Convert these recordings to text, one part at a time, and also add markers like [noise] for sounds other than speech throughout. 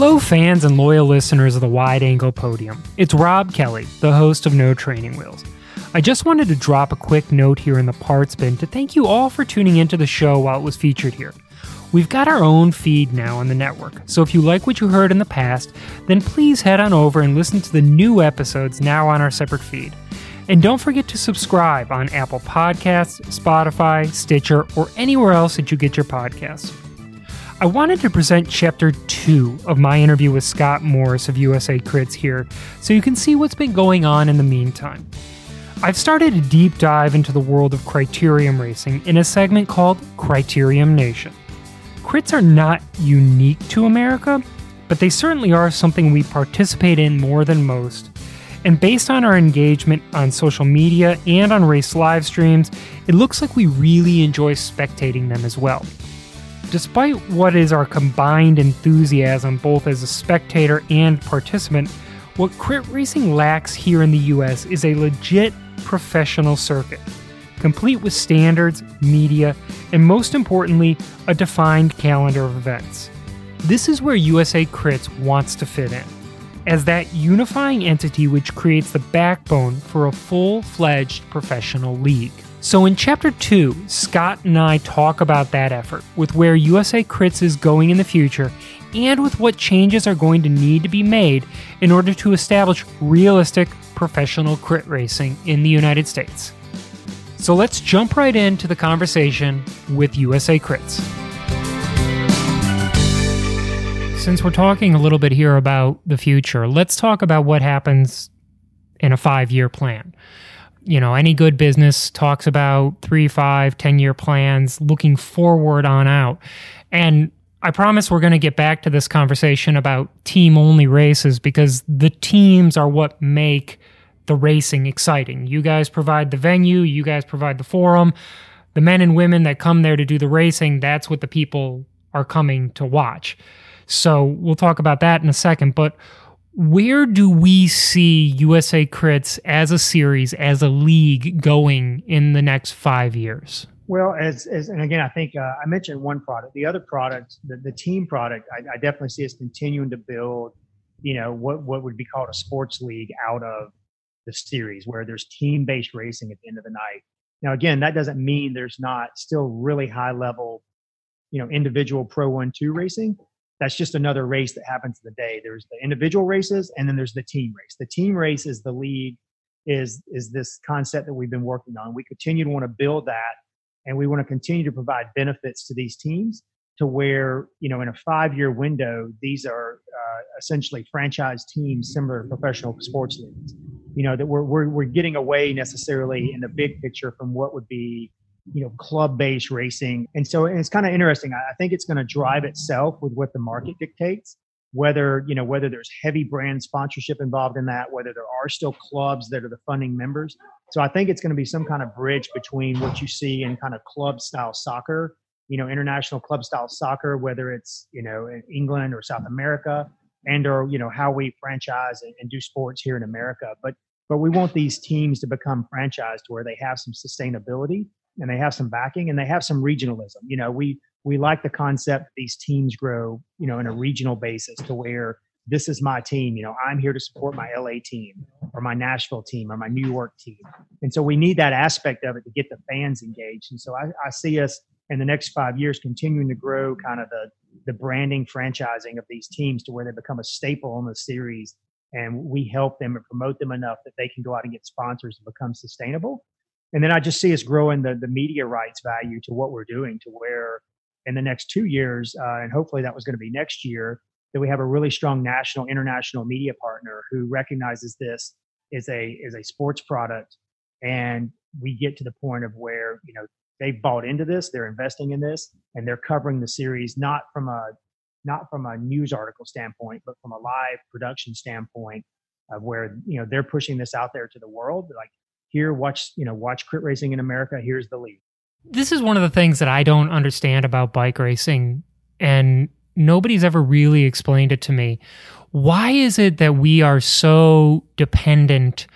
Hello, fans and loyal listeners of the Wide Angle Podium. It's Rob Kelly, the host of No Training Wheels. I just wanted to drop a quick note here in the parts bin to thank you all for tuning into the show while it was featured here. We've got our own feed now on the network, so if you like what you heard in the past, then please head on over and listen to the new episodes now on our separate feed. And don't forget to subscribe on Apple Podcasts, Spotify, Stitcher, or anywhere else that you get your podcasts. I wanted to present chapter two of my interview with Scott Morris of USA Crits here so you can see what's been going on in the meantime. I've started a deep dive into the world of criterium racing in a segment called Criterium Nation. Crits are not unique to America, but they certainly are something we participate in more than most. And based on our engagement on social media and on race live streams, it looks like we really enjoy spectating them as well. Despite what is our combined enthusiasm both as a spectator and participant, what crit racing lacks here in the US is a legit professional circuit, complete with standards, media, and most importantly, a defined calendar of events. This is where USA Crits wants to fit in, as that unifying entity which creates the backbone for a full fledged professional league. So, in chapter 2, Scott and I talk about that effort, with where USA Crits is going in the future, and with what changes are going to need to be made in order to establish realistic professional crit racing in the United States. So, let's jump right into the conversation with USA Crits. Since we're talking a little bit here about the future, let's talk about what happens in a five year plan you know, any good business talks about three, five ten year plans looking forward on out. And I promise we're going to get back to this conversation about team only races because the teams are what make the racing exciting. You guys provide the venue, you guys provide the forum. The men and women that come there to do the racing, that's what the people are coming to watch. So we'll talk about that in a second. But where do we see USA Crits as a series, as a league going in the next five years? Well, as, as and again, I think uh, I mentioned one product. The other product, the, the team product, I, I, definitely see us continuing to build. You know what what would be called a sports league out of the series, where there's team based racing at the end of the night. Now, again, that doesn't mean there's not still really high level, you know, individual pro one two racing that's just another race that happens in the day. There's the individual races and then there's the team race. The team race is the league is is this concept that we've been working on. We continue to want to build that and we want to continue to provide benefits to these teams to where, you know, in a 5-year window, these are uh, essentially franchise teams similar to professional sports leagues. You know, that we're, we're we're getting away necessarily in the big picture from what would be you know club based racing. And so it's kind of interesting i think it's going to drive itself with what the market dictates whether you know whether there's heavy brand sponsorship involved in that whether there are still clubs that are the funding members. So i think it's going to be some kind of bridge between what you see in kind of club style soccer you know international club style soccer whether it's you know in england or south america and or you know how we franchise and, and do sports here in america. But but we want these teams to become franchised where they have some sustainability and they have some backing and they have some regionalism. You know, we we like the concept that these teams grow, you know, in a regional basis to where this is my team. You know, I'm here to support my LA team or my Nashville team or my New York team. And so we need that aspect of it to get the fans engaged. And so I, I see us in the next five years continuing to grow kind of the the branding franchising of these teams to where they become a staple on the series and we help them and promote them enough that they can go out and get sponsors and become sustainable and then I just see us growing the the media rights value to what we're doing to where in the next two years, uh, and hopefully that was going to be next year, that we have a really strong national, international media partner who recognizes this is a is a sports product, and we get to the point of where you know they've bought into this, they're investing in this, and they're covering the series not from a not from a news article standpoint, but from a live production standpoint of where you know they're pushing this out there to the world. Like here watch you know watch crit racing in america. Here's the lead. This is one of the things that i don't understand about bike racing and nobody's ever really explained it to me. Why is it that we are so dependent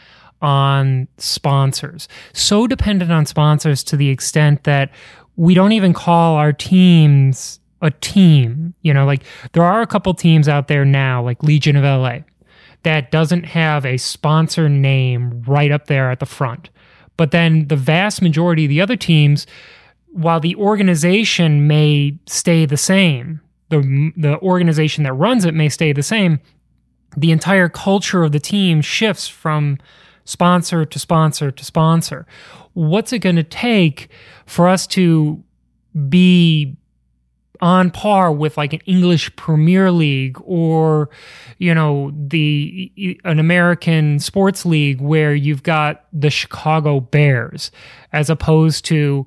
on sponsors? So dependent on sponsors to the extent that we don't even call our teams a team, you know, like there are a couple teams out there now, like Legion of LA, that doesn't have a sponsor name right up there at the front. But then the vast majority of the other teams, while the organization may stay the same, the, the organization that runs it may stay the same, the entire culture of the team shifts from sponsor to sponsor to sponsor. What's it going to take for us to be on par with like an English Premier League or you know the an American sports league where you've got the Chicago Bears as opposed to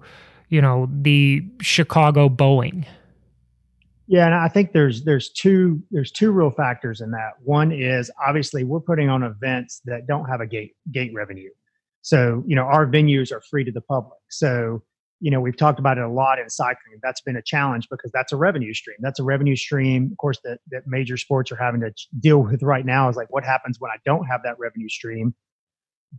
you know the Chicago Boeing. Yeah, and I think there's there's two there's two real factors in that. One is obviously we're putting on events that don't have a gate gate revenue. So, you know, our venues are free to the public. So, you know, we've talked about it a lot in cycling. That's been a challenge because that's a revenue stream. That's a revenue stream, of course, that, that major sports are having to deal with right now is like what happens when I don't have that revenue stream.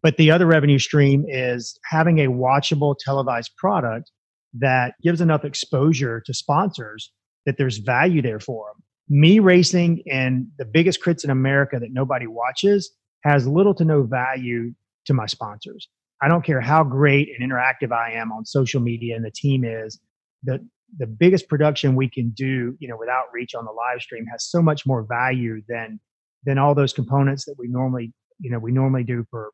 But the other revenue stream is having a watchable televised product that gives enough exposure to sponsors that there's value there for them. Me racing and the biggest crits in America that nobody watches has little to no value to my sponsors. I don't care how great and interactive I am on social media and the team is. The the biggest production we can do, you know, without reach on the live stream has so much more value than than all those components that we normally, you know, we normally do for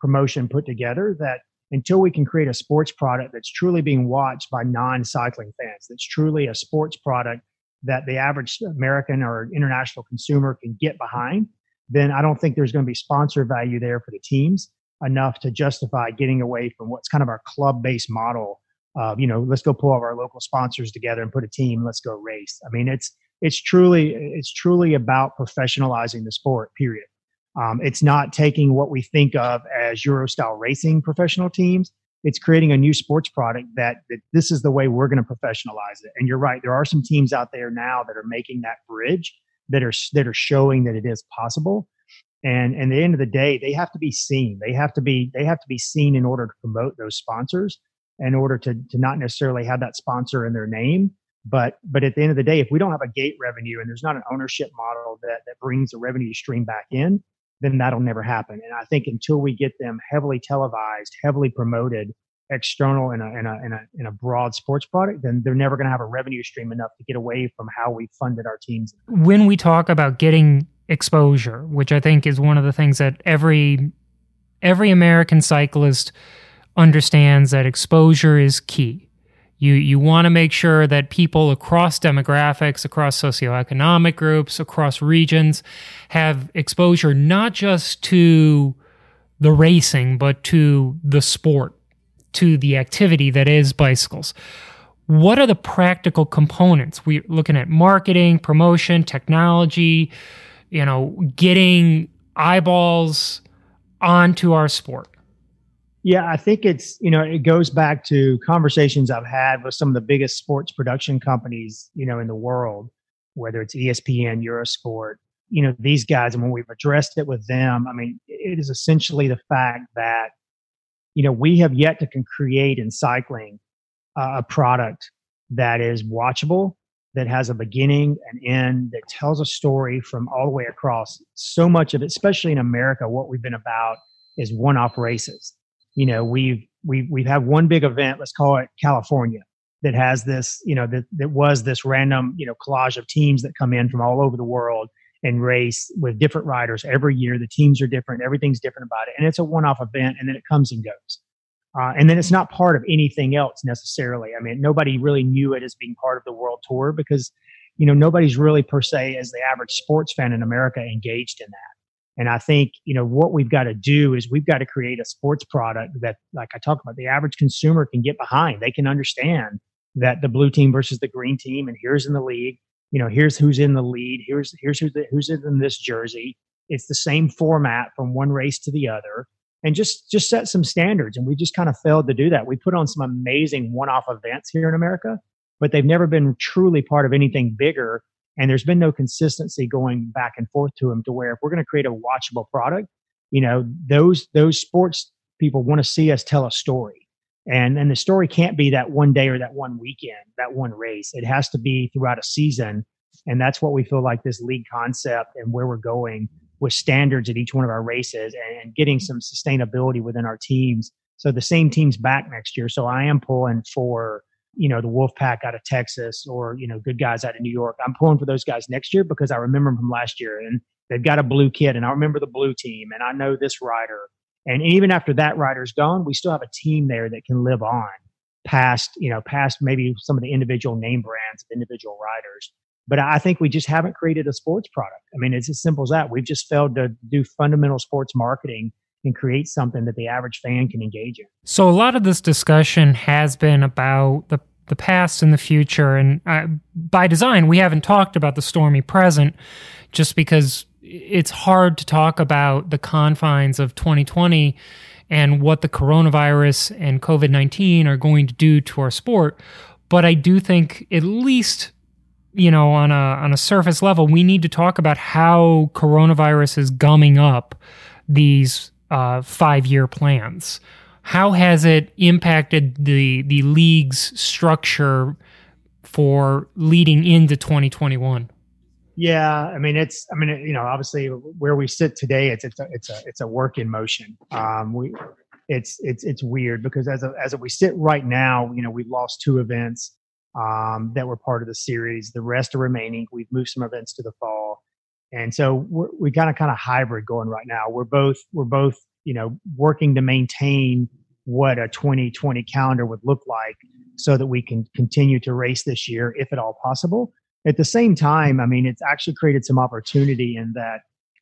promotion put together that until we can create a sports product that's truly being watched by non-cycling fans, that's truly a sports product that the average American or international consumer can get behind, then I don't think there's going to be sponsor value there for the teams enough to justify getting away from what's kind of our club-based model of, you know, let's go pull all our local sponsors together and put a team, let's go race. I mean, it's it's truly it's truly about professionalizing the sport, period. Um, it's not taking what we think of as Euro style racing professional teams. It's creating a new sports product that, that this is the way we're going to professionalize it. And you're right, there are some teams out there now that are making that bridge that are that are showing that it is possible. And, and at the end of the day, they have to be seen. They have to be they have to be seen in order to promote those sponsors, in order to to not necessarily have that sponsor in their name, but but at the end of the day, if we don't have a gate revenue and there's not an ownership model that that brings the revenue stream back in, then that'll never happen. And I think until we get them heavily televised, heavily promoted, external in a, in a, in a, in a broad sports product, then they're never going to have a revenue stream enough to get away from how we funded our teams. When we talk about getting exposure, which I think is one of the things that every every American cyclist understands that exposure is key. You you want to make sure that people across demographics, across socioeconomic groups, across regions have exposure not just to the racing, but to the sport, to the activity that is bicycles. What are the practical components? We're looking at marketing, promotion, technology, you know, getting eyeballs onto our sport. Yeah, I think it's, you know, it goes back to conversations I've had with some of the biggest sports production companies, you know, in the world, whether it's ESPN, Eurosport, you know, these guys. And when we've addressed it with them, I mean, it is essentially the fact that, you know, we have yet to create in cycling uh, a product that is watchable, that has a beginning and end, that tells a story from all the way across. So much of it, especially in America, what we've been about is one off races. You know we've we've we've had one big event let's call it california that has this you know that, that was this random you know collage of teams that come in from all over the world and race with different riders every year. The teams are different. Everything's different about it. And it's a one-off event and then it comes and goes uh, and then it's not part of anything else necessarily i mean nobody really knew it as being part of the world tour because you know nobody's really per se as the average sports fan in america engaged in that and I think, you know, what we've got to do is we've got to create a sports product that, like I talked about, the average consumer can get behind. They can understand that the blue team versus the green team, and here's in the league, you know, here's who's in the lead, here's here's who's, who's in this jersey. It's the same format from one race to the other, and just just set some standards. And we just kind of failed to do that. We put on some amazing one-off events here in America, but they've never been truly part of anything bigger and there's been no consistency going back and forth to them to where if we're going to create a watchable product, you know, those those sports people want to see us tell a story. And and the story can't be that one day or that one weekend, that one race. It has to be throughout a season. And that's what we feel like this league concept and where we're going with standards at each one of our races and, getting some sustainability within our teams. So the same team's back next year. So I am pulling for you know the Wolfpack out of Texas or you know good guys out of New York. I'm pulling for those guys next year because I remember them from last year and they've got a blue kid and I remember the blue team and I know this rider. And even after that rider's gone, we still have a team there that can live on past you know past maybe some of the individual name brands of individual riders. But I think we just haven't created a sports product. I mean, it's as simple as that. We've just failed to do fundamental sports marketing and create something that the average fan can engage in. So a lot of this discussion has been about the the past and the future, and uh, by design, we haven't talked about the stormy present, just because it's hard to talk about the confines of 2020 and what the coronavirus and COVID 19 are going to do to our sport. But I do think, at least, you know, on a, on a surface level, we need to talk about how coronavirus is gumming up these uh, five year plans. How has it impacted the the league's structure for leading into 2021? Yeah, I mean it's I mean you know obviously where we sit today it's it's a it's a it's a work in motion. Um, we it's it's it's weird because as a, as we sit right now, you know we've lost two events um, that were part of the series. The rest are remaining. We've moved some events to the fall. And so we're, we got a kind of hybrid going right now. We're both we're both you know working to maintain what a 2020 calendar would look like, so that we can continue to race this year if at all possible. At the same time, I mean, it's actually created some opportunity in that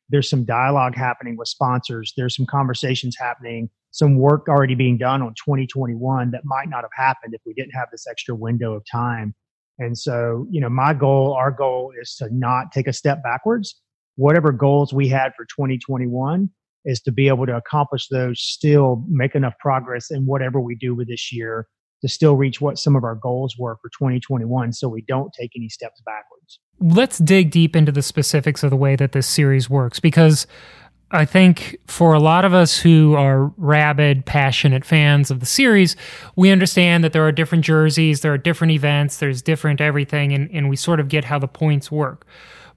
there's some dialogue happening with sponsors. There's some conversations happening, some work already being done on 2021 that might not have happened if we didn't have this extra window of time. And so, you know, my goal, our goal is to not take a step backwards. Whatever goals we had for 2021 is to be able to accomplish those, still make enough progress in whatever we do with this year to still reach what some of our goals were for 2021 so we don't take any steps backwards. Let's dig deep into the specifics of the way that this series works because I think for a lot of us who are rabid, passionate fans of the series, we understand that there are different jerseys, there are different events, there's different everything, and, and we sort of get how the points work.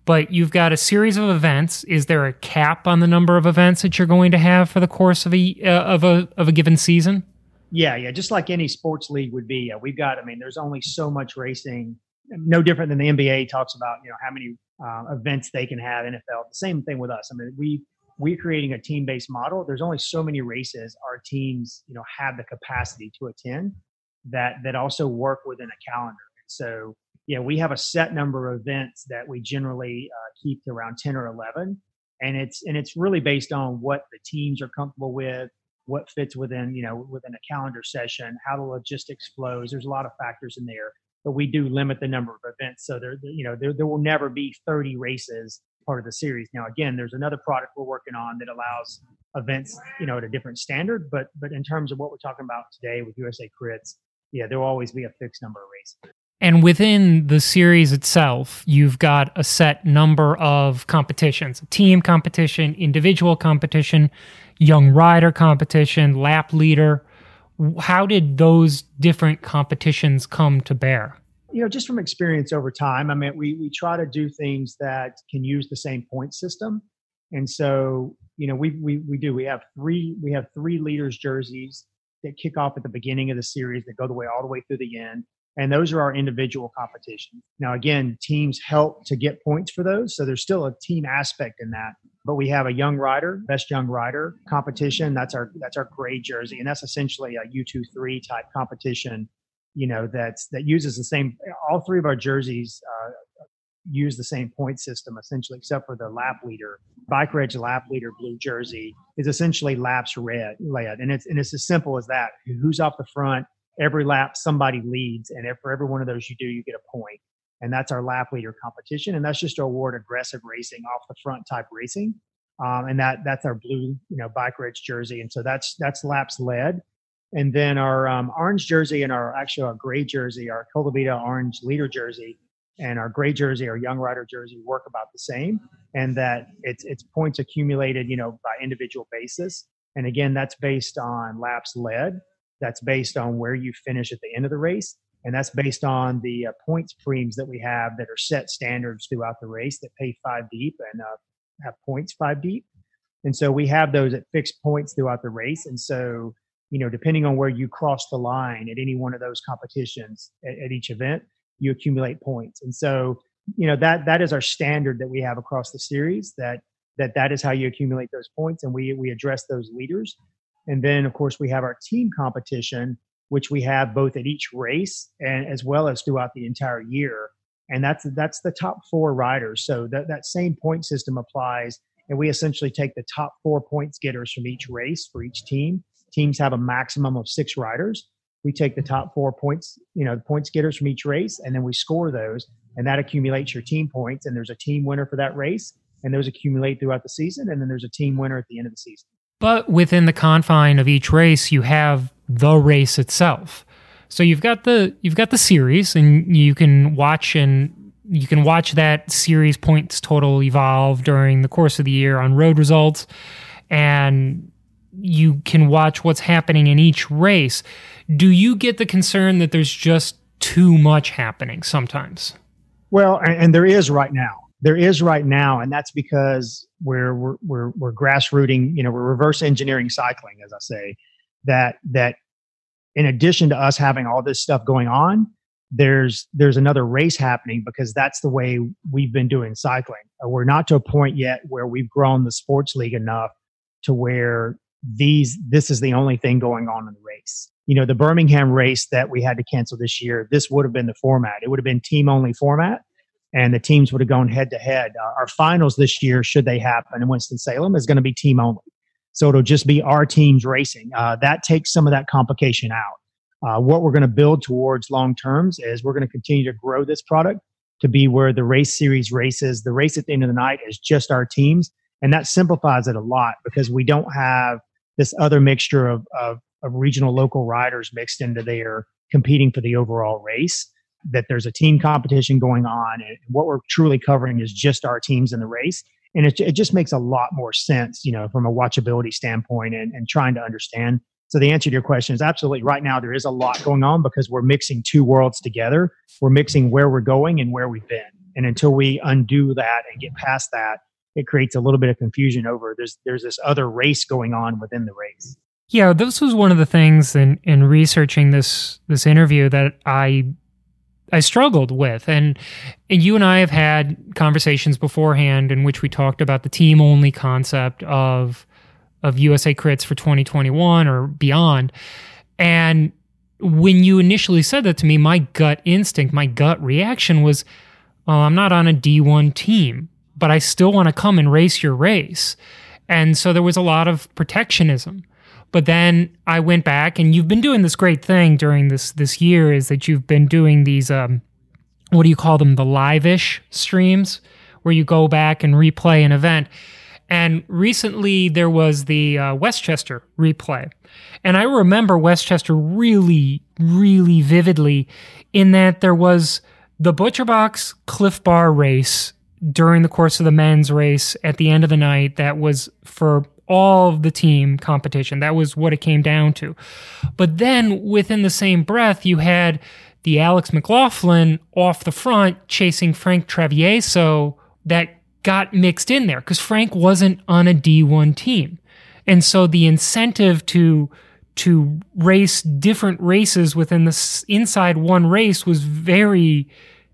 But you've got a series of events. Is there a cap on the number of events that you're going to have for the course of a uh, of a of a given season? Yeah, yeah, just like any sports league would be. Yeah, we've got. I mean, there's only so much racing. No different than the NBA talks about. You know how many uh, events they can have. NFL. The same thing with us. I mean, we we're creating a team-based model. There's only so many races our teams, you know, have the capacity to attend that that also work within a calendar. And So, yeah, we have a set number of events that we generally uh, keep to around 10 or 11, and it's and it's really based on what the teams are comfortable with, what fits within you know within a calendar session, how the logistics flows. There's a lot of factors in there, but we do limit the number of events. So there, you know, there, there will never be 30 races part of the series. Now, again, there's another product we're working on that allows events, you know, at a different standard. But but in terms of what we're talking about today with USA Crits, yeah, there will always be a fixed number of races. And within the series itself, you've got a set number of competitions team competition, individual competition, young rider competition, lap leader. How did those different competitions come to bear? you know, just from experience over time, I mean, we we try to do things that can use the same point system, and so you know, we we we do. We have three we have three leaders jerseys that kick off at the beginning of the series that go the way all the way through the end, and those are our individual competitions. Now, again, teams help to get points for those, so there's still a team aspect in that. But we have a young rider, best young rider competition. That's our that's our gray jersey, and that's essentially a U two three type competition you know that's that uses the same all three of our jerseys uh, use the same point system essentially except for the lap leader BikeReg lap leader blue jersey is essentially laps red led and it's and it's as simple as that who's off the front every lap somebody leads and for every one of those you do you get a point and that's our lap leader competition and that's just to award aggressive racing off the front type racing um, and that that's our blue you know BikeReg jersey and so that's that's laps led and then our um, orange jersey and our actually our gray jersey, our Colavita orange leader jersey, and our gray jersey, our young rider jersey, work about the same. And that it's it's points accumulated, you know, by individual basis. And again, that's based on laps led. That's based on where you finish at the end of the race. And that's based on the uh, points premiums that we have that are set standards throughout the race that pay five deep and uh, have points five deep. And so we have those at fixed points throughout the race. And so, you know, depending on where you cross the line at any one of those competitions at, at each event, you accumulate points. And so, you know, that that is our standard that we have across the series that that that is how you accumulate those points and we we address those leaders. And then of course we have our team competition which we have both at each race and as well as throughout the entire year. And that's that's the top four riders. So that, that same point system applies. And we essentially take the top four points getters from each race for each team. Teams have a maximum of six riders. We take the top four points, you know, the points getters from each race, and then we score those, and that accumulates your team points. And there's a team winner for that race, and those accumulate throughout the season, and then there's a team winner at the end of the season. But within the confine of each race, you have the race itself. So you've got the you've got the series, and you can watch and you can watch that series points total evolve during the course of the year on road results, and you can watch what's happening in each race. Do you get the concern that there's just too much happening sometimes? Well, and, and there is right now. There is right now, and that's because we're we're we're, we're grassrooting. You know, we're reverse engineering cycling, as I say that that in addition to us having all this stuff going on there's there's another race happening because that's the way we've been doing cycling. Uh, we're not to a point yet where we've grown the sports league enough to where these this is the only thing going on in the race. You know the birmingham race that we had to cancel this year this would have been the format. It would have been team only format and the teams would have gone head to head our finals this year should they happen in winston-salem is going to be team only so it'll just be our teams racing. Uh, that takes some of that complication out. Uh, what we're going to build towards long terms is we're going to continue to grow this product to be where the race series races, the race at the end of the night is just our teams. And that simplifies it a lot because we don't have this other mixture of, of, of regional local riders mixed into there competing for the overall race. That there's a team competition going on, and what we're truly covering is just our teams in the race. And it, it just makes a lot more sense you know from a watchability standpoint and, and trying to understand. So the answer to your question is absolutely right now there is a lot going on because we're mixing two worlds together. We're mixing where we're going and where we've been. And until we undo that and get past that it creates a little bit of confusion over there's there's this other race going on within the race. Yeah this was one of the things in in researching this this interview that i I struggled with. And, and you and I have had conversations beforehand in which we talked about the team only concept of of USA Crits for 2021 or beyond. And when you initially said that to me, my gut instinct, my gut reaction was, well, I'm not on a D1 team, but I still want to come and race your race. And so there was a lot of protectionism. But then I went back, and you've been doing this great thing during this this year is that you've been doing these um, what do you call them, the live-ish streams, where you go back and replay an event. And recently there was the uh, Westchester replay, and I remember Westchester really, really vividly, in that there was the Butcher Box Clif Bar race during the course of the men's race at the end of the night that was for all of the team competition. That was what it came down to. But then within the same breath, you had the Alex McLaughlin off the front chasing Frank Travieso that got mixed in there because Frank wasn't on a D1 team. And so the incentive to to race different races within the inside one race was very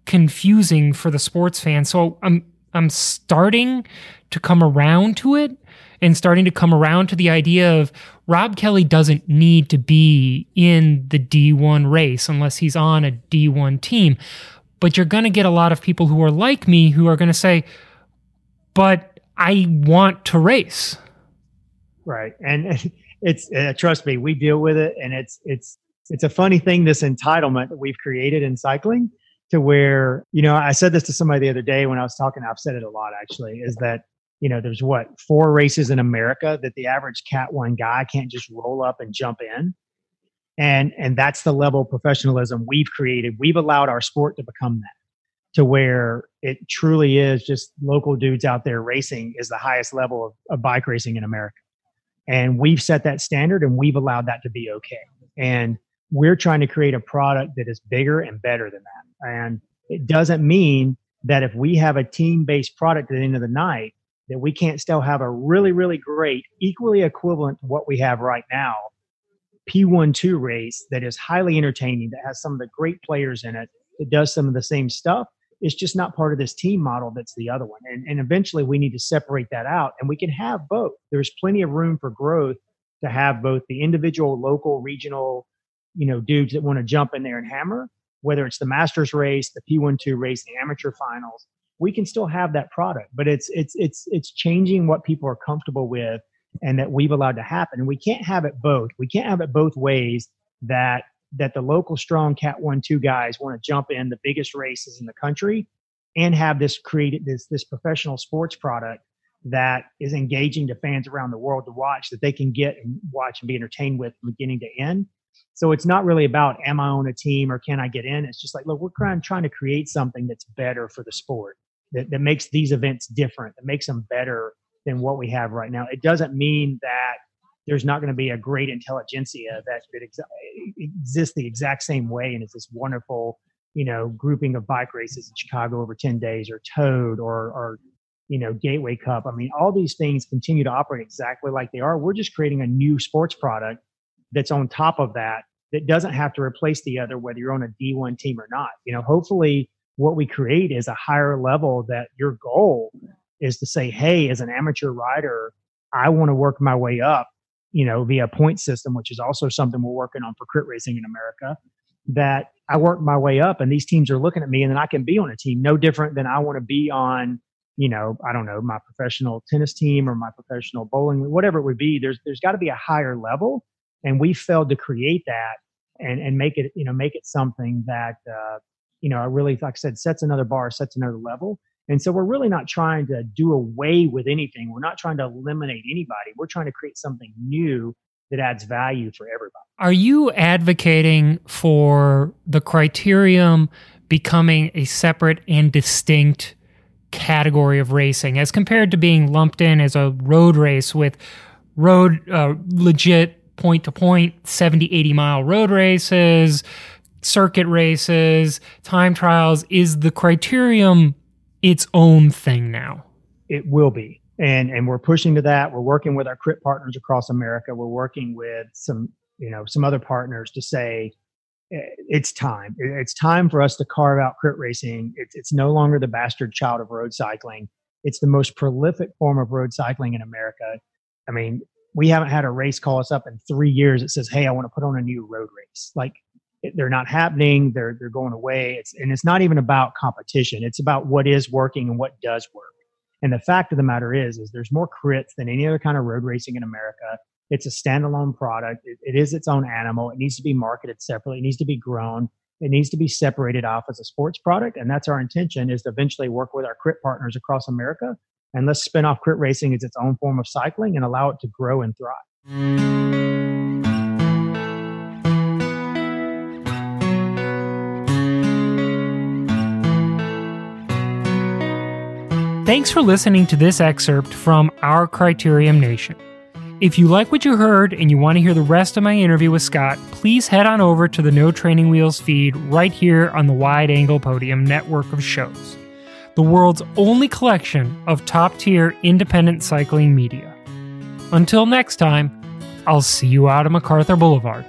confusing for the sports fan. So I'm I'm starting to come around to it and starting to come around to the idea of Rob Kelly doesn't need to be in the D1 race unless he's on a D1 team. But you're going to get a lot of people who are like me who are going to say, but I want to race. Right. And [laughs] it's, uh, trust me, we deal with it. And it's, it's, it's a funny thing, this entitlement that we've created in cycling to where, you know, I said this to somebody the other day when I was talking, I've said it a lot actually, is that you know, there's what four races in America that the average Cat One guy can't just roll up and jump in, and and that's the level of professionalism we've created. We've allowed our sport to become that, to where it truly is just local dudes out there racing is the highest level of, of bike racing in America, and we've set that standard and we've allowed that to be okay. And we're trying to create a product that is bigger and better than that. And it doesn't mean that if we have a team based product at the end of the night, that we can't still have a really, really great, equally equivalent to what we have right now, P1-2 race that is highly entertaining, that has some of the great players in it, that does some of the same stuff. It's just not part of this team model that's the other one. And, and eventually we need to separate that out and we can have both. There's plenty of room for growth to have both the individual, local, regional, you know, dudes that want to jump in there and hammer, whether it's the masters race, the P1-2 race, the amateur finals, we can still have that product, but it's, it's, it's, it's changing what people are comfortable with and that we've allowed to happen. And we can't have it both. We can't have it both ways that that the local strong cat one two guys want to jump in the biggest races in the country and have this created this this professional sports product that is engaging to fans around the world to watch that they can get and watch and be entertained with from beginning to end. So it's not really about am I on a team or can I get in? It's just like, look, we're trying, trying to create something that's better for the sport, that, that makes these events different, that makes them better than what we have right now. It doesn't mean that there's not going to be a great intelligentsia that, that ex- exists the exact same way and it's this wonderful, you know, grouping of bike races in Chicago over 10 days or Toad or, or, you know, Gateway Cup. I mean, all these things continue to operate exactly like they are. We're just creating a new sports product that's on top of that that doesn't have to replace the other, whether you're on a D1 team or not. You know, hopefully what we create is a higher level that your goal is to say, hey, as an amateur rider, I want to work my way up, you know, via point system, which is also something we're working on for crit racing in America. That I work my way up and these teams are looking at me and then I can be on a team no different than I want to be on, you know, I don't know, my professional tennis team or my professional bowling, whatever it would be. There's there's got to be a higher level. And we failed to create that and, and make it, you know, make it something that uh, you know, I really, like I said, sets another bar, sets another level. And so we're really not trying to do away with anything. We're not trying to eliminate anybody. We're trying to create something new that adds value for everybody. Are you advocating for the criterium becoming a separate and distinct category of racing as compared to being lumped in as a road race with road uh, legit point to point 70 80 mile road races circuit races time trials is the criterium its own thing now. It will be. And and we're pushing to that. We're working with our crit partners across America. We're working with some, you know, some other partners to say eh, it's time. It's time for us to carve out crit racing. It's, it's no longer the bastard child of road cycling. It's the most prolific form of road cycling in America. I mean, we haven't had a race call us up in three years that says, "Hey, I want to put on a new road race." Like they're not happening they're they're going away. It's and it's not even about competition. It's about what is working and what does work. And the fact of the matter is is there's more crits than any other kind of road racing in america. It's a standalone product. It, it is its own animal. It needs to be marketed separately. It needs to be grown. It needs to be separated off as a sports product. And that's our intention is to eventually work with our crit partners across america. And let's spin off crit racing as its own form of cycling and allow it to grow and thrive Thanks for listening to this excerpt from Our Criterium Nation. If you like what you heard and you want to hear the rest of my interview with Scott, please head on over to the No Training Wheels feed right here on the Wide Angle Podium network of shows, the world's only collection of top tier independent cycling media. Until next time, I'll see you out of MacArthur Boulevard.